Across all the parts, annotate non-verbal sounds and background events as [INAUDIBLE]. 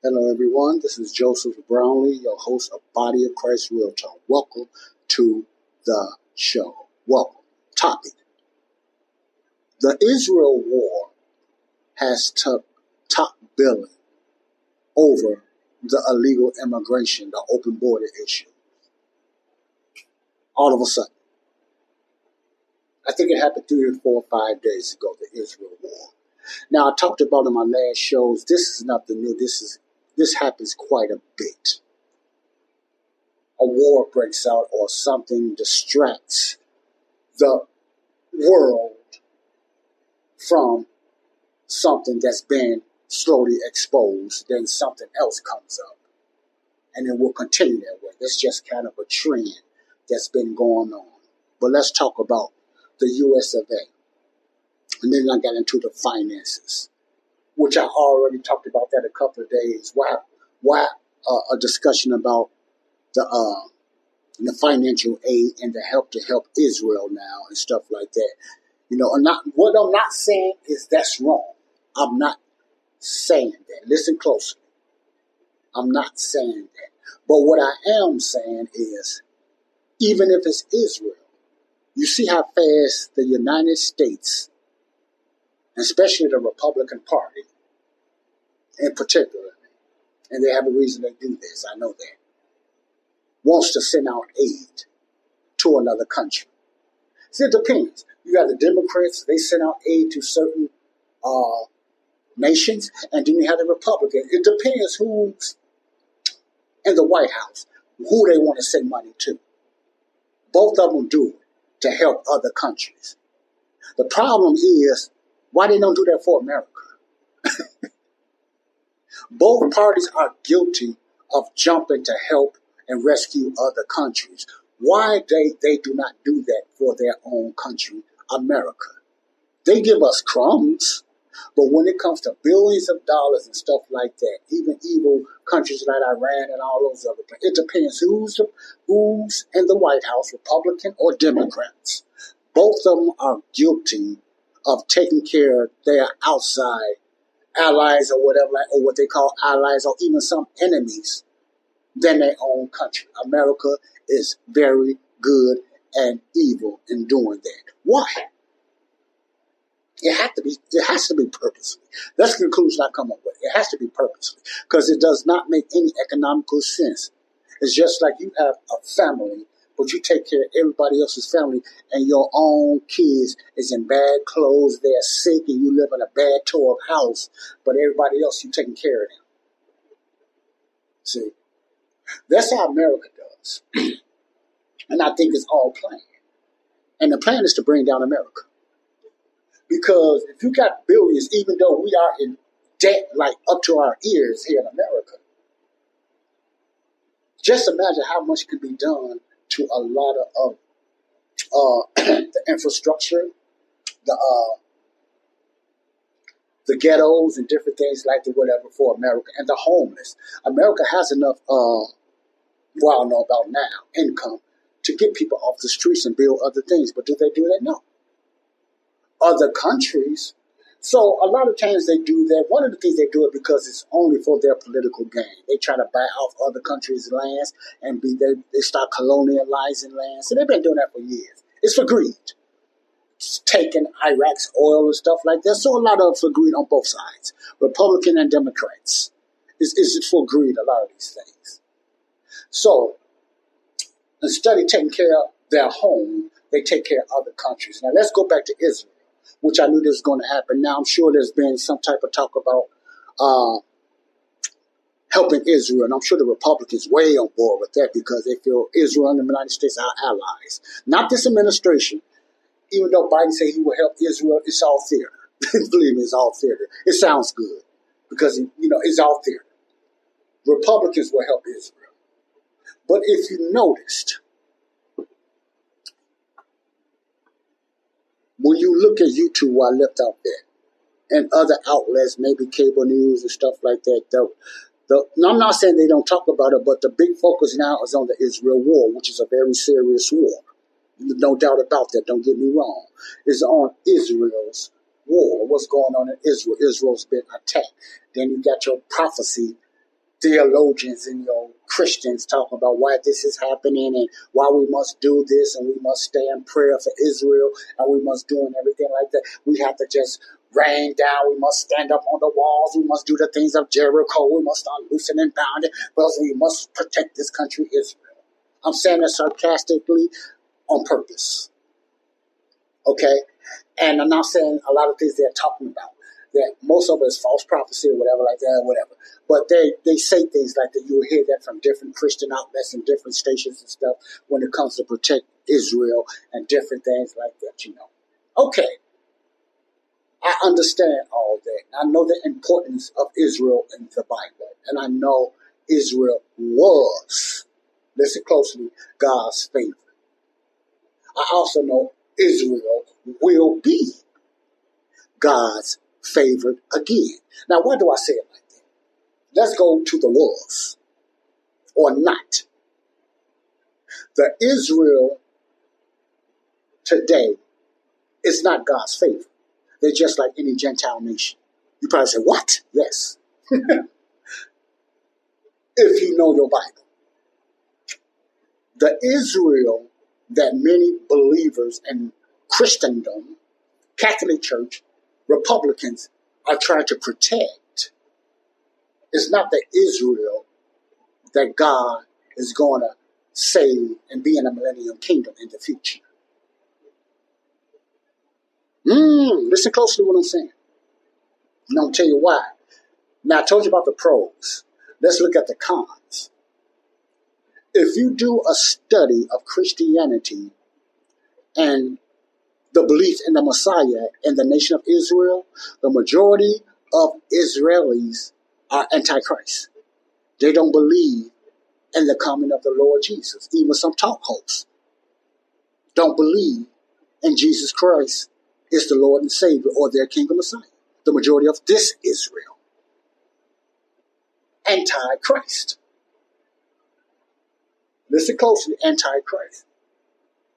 Hello, everyone. This is Joseph Brownlee, your host of Body of Christ Real Talk. Welcome to the show. Welcome. Topic. The Israel war has took top billing over the illegal immigration, the open border issue. All of a sudden. I think it happened three or four or five days ago, the Israel war. Now I talked about in my last shows, this is nothing new. This is this happens quite a bit. A war breaks out or something distracts the world from something that's been slowly exposed, then something else comes up. And it will continue that way. That's just kind of a trend that's been going on. But let's talk about the US of A. And then I got into the finances, which I already talked about that a couple of days. Why, why uh, a discussion about the uh, the financial aid and the help to help Israel now and stuff like that. You know, not what I'm not saying is that's wrong. I'm not saying that. Listen closely. I'm not saying that. But what I am saying is, even if it's Israel, you see how fast the United States, especially the Republican Party in particular, and they have a reason to do this, I know that, wants to send out aid to another country. See, it depends. You got the Democrats, they send out aid to certain uh, nations, and then you have the Republicans. It depends who's in the White House, who they want to send money to. Both of them do it to help other countries. The problem is why they don't do that for America. [LAUGHS] Both parties are guilty of jumping to help and rescue other countries. Why they, they do not do that for their own country, America? They give us crumbs. But when it comes to billions of dollars and stuff like that, even evil countries like Iran and all those other, places, it depends who's who's in the White House, Republican or Democrats. Both of them are guilty of taking care of their outside allies or whatever, or what they call allies, or even some enemies than their own country. America is very good and evil in doing that. Why? It has to be. It has to be purposely. That's the conclusion I come up with. It has to be purposely because it does not make any economical sense. It's just like you have a family, but you take care of everybody else's family, and your own kids is in bad clothes, they're sick, and you live in a bad tore up house, but everybody else you taking care of them. See, that's how America does, [CLEARS THROAT] and I think it's all planned. And the plan is to bring down America. Because if you got billions, even though we are in debt like up to our ears here in America, just imagine how much could be done to a lot of, uh, [CLEARS THROAT] the infrastructure, the uh, the ghettos and different things like that, whatever for America and the homeless. America has enough, uh, well, I know about now, income to get people off the streets and build other things. But do they do that? No other countries. So a lot of times they do that. One of the things they do it because it's only for their political gain. They try to buy off other countries' lands and be they, they start colonializing lands. So they've been doing that for years. It's for greed. It's taking Iraq's oil and stuff like that. So a lot of for greed on both sides, Republican and Democrats. It's, it's for greed, a lot of these things. So instead of taking care of their home, they take care of other countries. Now let's go back to Israel which I knew this was going to happen. Now I'm sure there's been some type of talk about uh, helping Israel, and I'm sure the Republicans way on board with that because they feel Israel and the United States are allies. Not this administration, even though Biden said he will help Israel, it's all theater. [LAUGHS] Believe me, it's all theater. It sounds good. because you know it's all theater. Republicans will help Israel. But if you noticed, when you look at YouTube, I left out there, and other outlets, maybe cable news and stuff like that, though. the, I'm not saying they don't talk about it, but the big focus now is on the Israel war, which is a very serious war. No doubt about that. Don't get me wrong. Is on Israel's war. What's going on in Israel? Israel's been attacked. Then you got your prophecy theologians and your Christians talking about why this is happening and why we must do this and we must stay in prayer for Israel and we must do and everything like that. We have to just rain down. We must stand up on the walls. We must do the things of Jericho. We must loosening and bounding because we must protect this country, Israel. I'm saying that sarcastically on purpose. Okay? And I'm not saying a lot of things they're talking about that most of it is false prophecy or whatever like that, whatever. But they, they say things like that. You'll hear that from different Christian outlets and different stations and stuff when it comes to protect Israel and different things like that, you know. Okay. I understand all that. I know the importance of Israel in the Bible. And I know Israel was, listen closely, God's favorite. I also know Israel will be God's favored again. Now, why do I say it like that? Let's go to the was or not. The Israel today is not God's favor. They're just like any Gentile nation. You probably say, What? Yes. [LAUGHS] if you know your Bible. The Israel that many believers in Christendom, Catholic Church, Republicans are trying to protect It's not the Israel that God is going to save and be in a millennium kingdom in the future. Mm, listen closely to what I'm saying. And I'll tell you why. Now, I told you about the pros. Let's look at the cons. If you do a study of Christianity and the belief in the Messiah and the nation of Israel, the majority of Israelis are antichrist. They don't believe in the coming of the Lord Jesus. Even some talk hosts don't believe in Jesus Christ is the Lord and Savior or their King and Messiah. The majority of this Israel. Antichrist. Listen closely, Antichrist.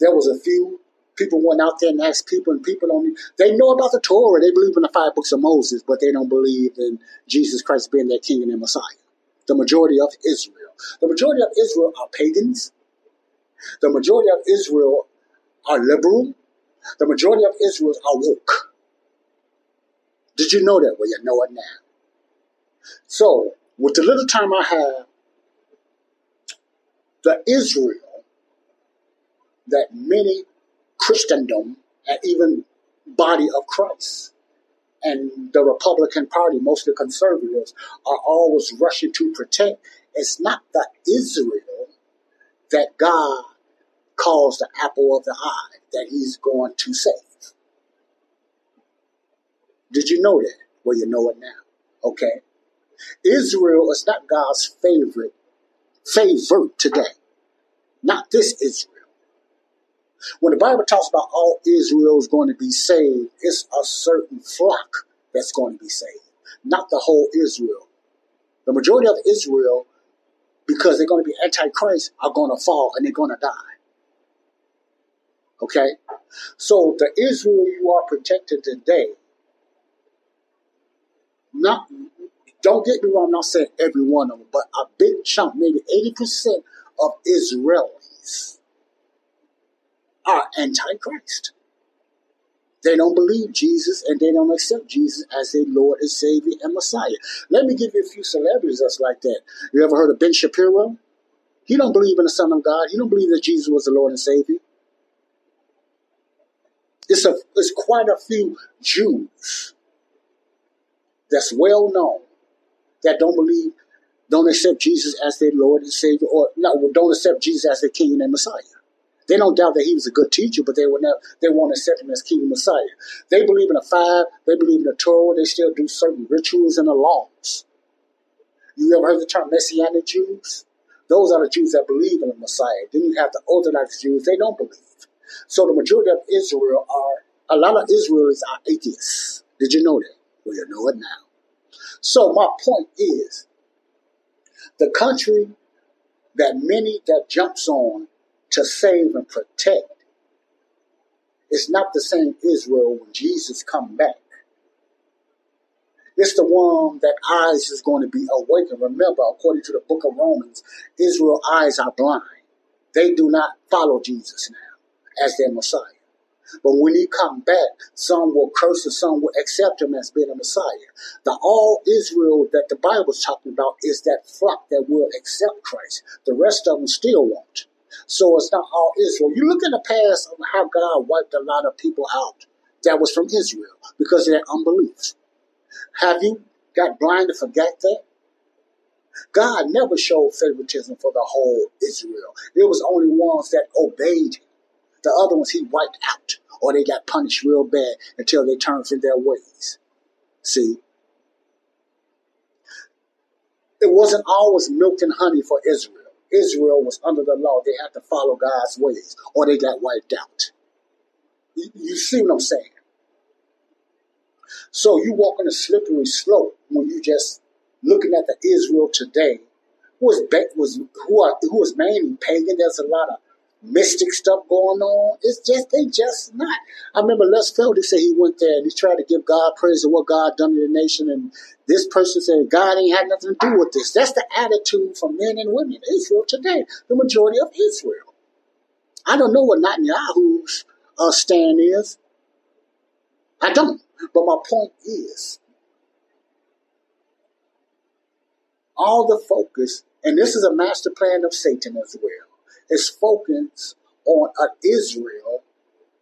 There was a few people went out there and asked people, and people don't. They know about the Torah. They believe in the five books of Moses, but they don't believe in Jesus Christ being their King and their Messiah. The majority of Israel. The majority of Israel are pagans. The majority of Israel are liberal. The majority of Israel are woke. Did you know that? Well, you know it now. So, with the little time I have, the Israel that many Christendom and even body of Christ and the Republican Party, mostly conservatives, are always rushing to protect. It's not the Israel that God calls the apple of the eye that he's going to save. Did you know that? Well, you know it now. Okay. Israel is not God's favorite, favorite today. Not this Israel. When the Bible talks about all Israel is going to be saved, it's a certain flock that's going to be saved, not the whole Israel. The majority of Israel, because they're going to be antichrist, are going to fall and they're going to die. Okay? So the Israel you are protected today, not don't get me wrong, I'm not saying every one of them, but a big chunk, maybe 80% of Israelis are antichrist. They don't believe Jesus and they don't accept Jesus as their Lord and Savior and Messiah. Let me give you a few celebrities that's like that. You ever heard of Ben Shapiro? He don't believe in the Son of God. He don't believe that Jesus was the Lord and Savior. It's a it's quite a few Jews that's well known that don't believe, don't accept Jesus as their Lord and Savior, or no, don't accept Jesus as their King and Messiah. They don't doubt that he was a good teacher, but they would never, they won't accept him as king Messiah. They believe in a five, they believe in a Torah, they still do certain rituals and the laws. You ever heard the term Messianic Jews? Those are the Jews that believe in the Messiah. Then you have the Orthodox Jews, they don't believe. So the majority of Israel are, a lot of Israelis are atheists. Did you know that? Well, you know it now. So my point is, the country that many that jumps on to save and protect It's not the same Israel when Jesus come back. It's the one that eyes is going to be awakened. Remember, according to the book of Romans, Israel eyes are blind. They do not follow Jesus now as their Messiah. But when he come back, some will curse and some will accept him as being a Messiah. The all Israel that the Bible's talking about is that flock that will accept Christ. The rest of them still won't. So it's not all Israel. You look in the past of how God wiped a lot of people out that was from Israel because of their unbelief. Have you got blind to forget that? God never showed favoritism for the whole Israel. It was only ones that obeyed him. The other ones he wiped out, or they got punished real bad until they turned from their ways. See? It wasn't always milk and honey for Israel. Israel was under the law. They had to follow God's ways, or they got wiped out. You, you see what I'm saying? So you walk on a slippery slope when you just looking at the Israel today, who was was who are who is mainly pagan. There's a lot of mystic stuff going on. It's just they just not. I remember Les Feldick said he went there and he tried to give God praise of what God done to the nation, and this person said God ain't had nothing to do with this. That's the attitude from men and women in Israel today. The majority of Israel. I don't know what Netanyahu's uh, stand is. I don't. But my point is, all the focus, and this is a master plan of Satan as well is focused on an Israel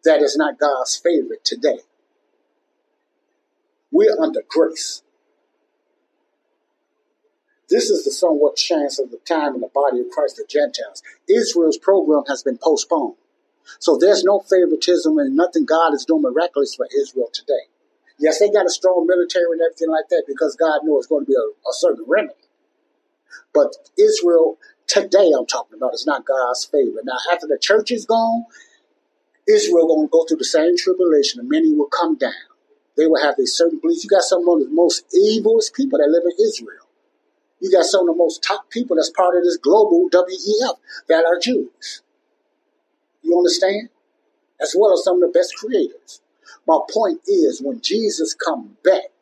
that is not God's favorite today. We're under grace. This is the somewhat chance of the time in the body of Christ, the Gentiles. Israel's program has been postponed. So there's no favoritism and nothing God is doing miraculous for Israel today. Yes, they got a strong military and everything like that because God knows it's going to be a, a certain remedy. But Israel today I'm talking about is not God's favor. Now, after the church is gone, Israel going to go through the same tribulation, and many will come down. They will have a certain beliefs. You got some of the most evilest people that live in Israel. You got some of the most top people that's part of this global WEF that are Jews. You understand? As well as some of the best creators. My point is, when Jesus come back,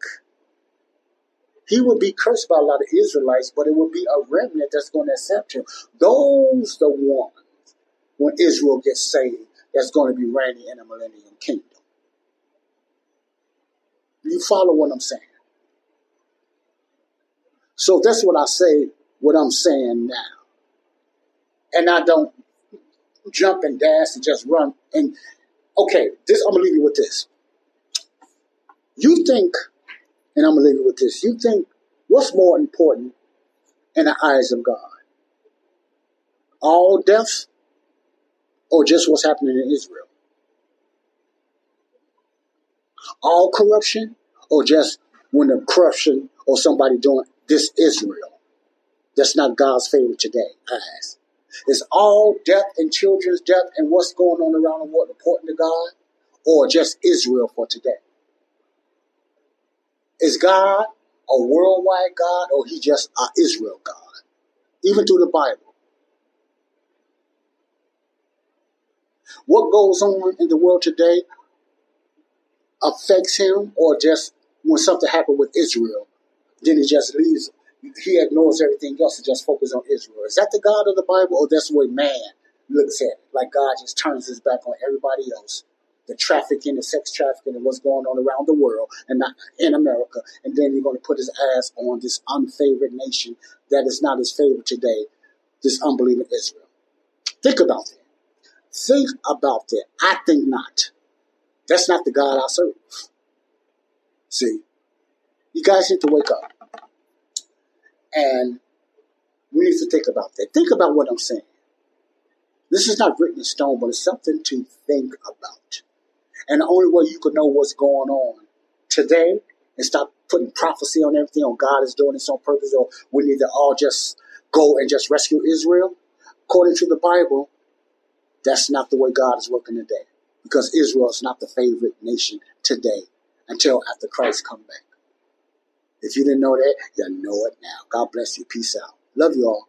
he will be cursed by a lot of Israelites, but it will be a remnant that's going to accept him. Those the ones when Israel gets saved that's going to be reigning in a millennium kingdom. You follow what I'm saying? So that's what I say, what I'm saying now. And I don't jump and dash and just run. And okay, this I'm gonna leave you with this. You think and I'm going to leave you with this. You think what's more important in the eyes of God? All deaths or just what's happening in Israel? All corruption or just when the corruption or somebody doing this Israel? That's not God's favorite today, ask. Is all death and children's death and what's going on around the world important to God? Or just Israel for today? Is God a worldwide God or he just a Israel God? Even through the Bible. What goes on in the world today affects him or just when something happened with Israel, then he just leaves he ignores everything else and just focuses on Israel. Is that the God of the Bible or that's the way man looks at it? Like God just turns his back on everybody else the trafficking, the sex trafficking, and what's going on around the world and not in America. And then you're going to put his ass on this unfavored nation that is not his favorite today, this unbelieving Israel. Think about that. Think about that. I think not. That's not the God I serve. See, you guys need to wake up. And we need to think about that. Think about what I'm saying. This is not written in stone, but it's something to think about. And the only way you can know what's going on today and stop putting prophecy on everything, on God is doing this on purpose, or we need to all just go and just rescue Israel. According to the Bible, that's not the way God is working today. Because Israel is not the favorite nation today until after Christ come back. If you didn't know that, you know it now. God bless you. Peace out. Love you all.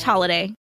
slash holiday.